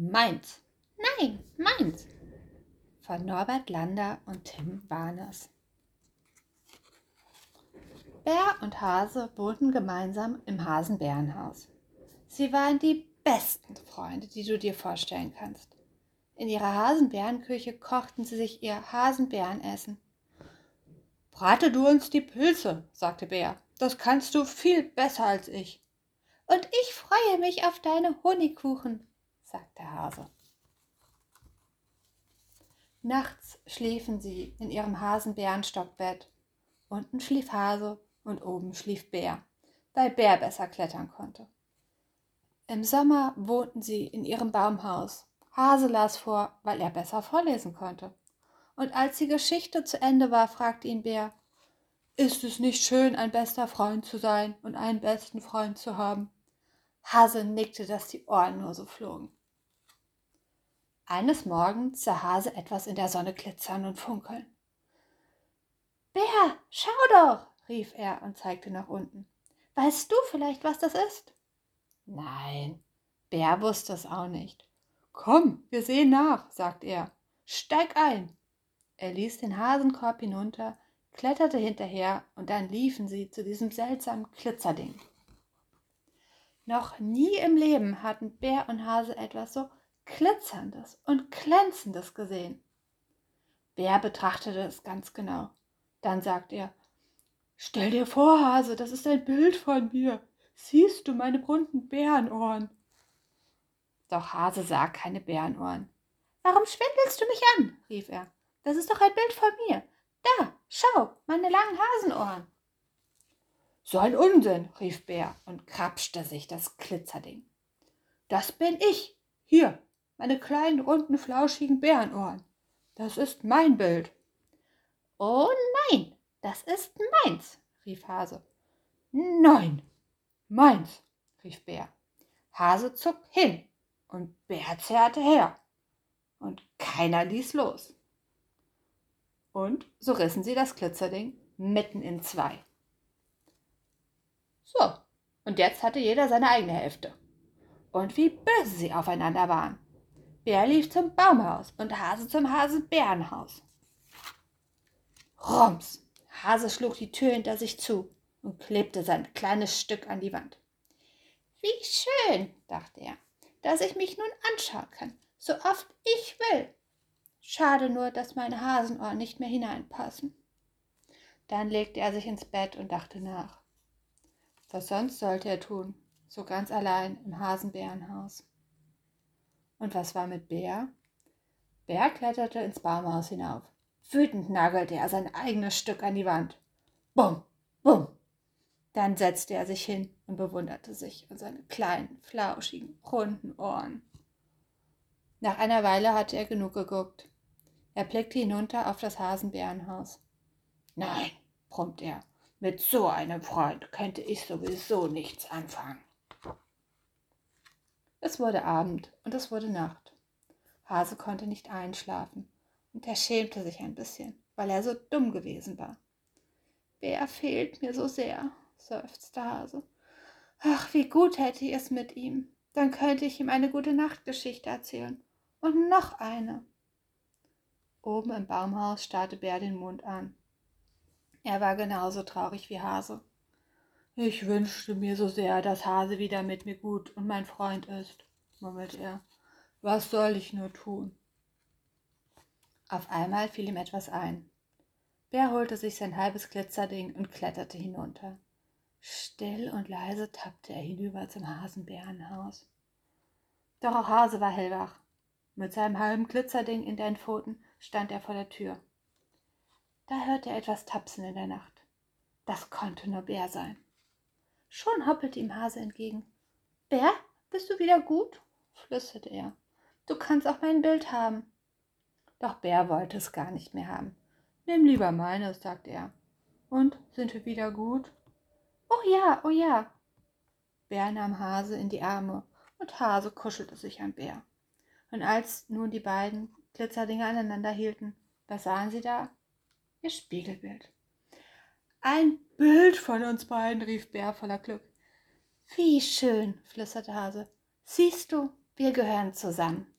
Meins. Nein, meins. Von Norbert Lander und Tim Warners. Bär und Hase wohnten gemeinsam im Hasenbärenhaus. Sie waren die besten Freunde, die du dir vorstellen kannst. In ihrer Hasenbärenküche kochten sie sich ihr Hasenbärenessen. Brate du uns die Pilze, sagte Bär. Das kannst du viel besser als ich. Und ich freue mich auf deine Honigkuchen, sagte Hase. Nachts schliefen sie in ihrem Hasenbärenstockbett. Unten schlief Hase und oben schlief Bär, weil Bär besser klettern konnte. Im Sommer wohnten sie in ihrem Baumhaus. Hase las vor, weil er besser vorlesen konnte. Und als die Geschichte zu Ende war, fragte ihn Bär, ist es nicht schön, ein bester Freund zu sein und einen besten Freund zu haben? Hase nickte, dass die Ohren nur so flogen. Eines Morgens sah Hase etwas in der Sonne glitzern und funkeln. Bär, schau doch, rief er und zeigte nach unten. Weißt du vielleicht, was das ist? Nein, Bär wusste es auch nicht. Komm, wir sehen nach, sagte er. Steig ein. Er ließ den Hasenkorb hinunter, kletterte hinterher und dann liefen sie zu diesem seltsamen Glitzerding. Noch nie im Leben hatten Bär und Hase etwas so glitzerndes und glänzendes gesehen. Bär betrachtete es ganz genau. Dann sagte er, Stell dir vor, Hase, das ist ein Bild von mir. Siehst du meine bunten Bärenohren? Doch Hase sah keine Bärenohren. Warum schwindelst du mich an? rief er. Das ist doch ein Bild von mir. Da, schau, meine langen Hasenohren. So ein Unsinn, rief Bär und krapschte sich das Glitzerding. Das bin ich. Hier, meine kleinen, runden, flauschigen Bärenohren. Das ist mein Bild. Oh nein, das ist meins, rief Hase. Nein, meins, rief Bär. Hase zuckt hin und Bär zerrte her. Und keiner ließ los. Und so rissen sie das Glitzerding mitten in zwei. So, und jetzt hatte jeder seine eigene Hälfte. Und wie böse sie aufeinander waren. Bär lief zum Baumhaus und Hase zum Hasenbärenhaus. Rums! Hase schlug die Tür hinter sich zu und klebte sein kleines Stück an die Wand. Wie schön, dachte er, dass ich mich nun anschauen kann, so oft ich will. Schade nur, dass meine Hasenohren nicht mehr hineinpassen. Dann legte er sich ins Bett und dachte nach. Was sonst sollte er tun, so ganz allein im Hasenbärenhaus? Und was war mit Bär? Bär kletterte ins Baumhaus hinauf. Wütend nagelte er sein eigenes Stück an die Wand. Bumm, bumm. Dann setzte er sich hin und bewunderte sich und seine kleinen, flauschigen, runden Ohren. Nach einer Weile hatte er genug geguckt. Er blickte hinunter auf das Hasenbärenhaus. Nein, brummte er, mit so einem Freund könnte ich sowieso nichts anfangen. Es wurde Abend und es wurde Nacht. Hase konnte nicht einschlafen und er schämte sich ein bisschen, weil er so dumm gewesen war. Wer fehlt mir so sehr, seufzte Hase. Ach, wie gut hätte ich es mit ihm. Dann könnte ich ihm eine gute Nachtgeschichte erzählen. Und noch eine. Oben im Baumhaus starrte Bär den Mond an. Er war genauso traurig wie Hase. Ich wünschte mir so sehr, dass Hase wieder mit mir gut und mein Freund ist, murmelte er. Was soll ich nur tun? Auf einmal fiel ihm etwas ein. Bär holte sich sein halbes Glitzerding und kletterte hinunter. Still und leise tappte er hinüber zum Hasenbärenhaus. Doch auch Hase war hellwach. Mit seinem halben Glitzerding in den Pfoten stand er vor der Tür. Da hörte er etwas tapsen in der Nacht. Das konnte nur Bär sein. Schon hoppelte ihm Hase entgegen. Bär, bist du wieder gut? flüsterte er. Du kannst auch mein Bild haben. Doch Bär wollte es gar nicht mehr haben. Nimm lieber meines, sagte er. Und sind wir wieder gut? Oh ja, oh ja. Bär nahm Hase in die Arme und Hase kuschelte sich an Bär. Und als nun die beiden Glitzerdinger aneinander hielten, was sahen sie da? Ihr Spiegelbild. Ein Bild von uns beiden, rief Bär voller Glück. Wie schön, flüsterte Hase. Siehst du, Wir gehören zusammen.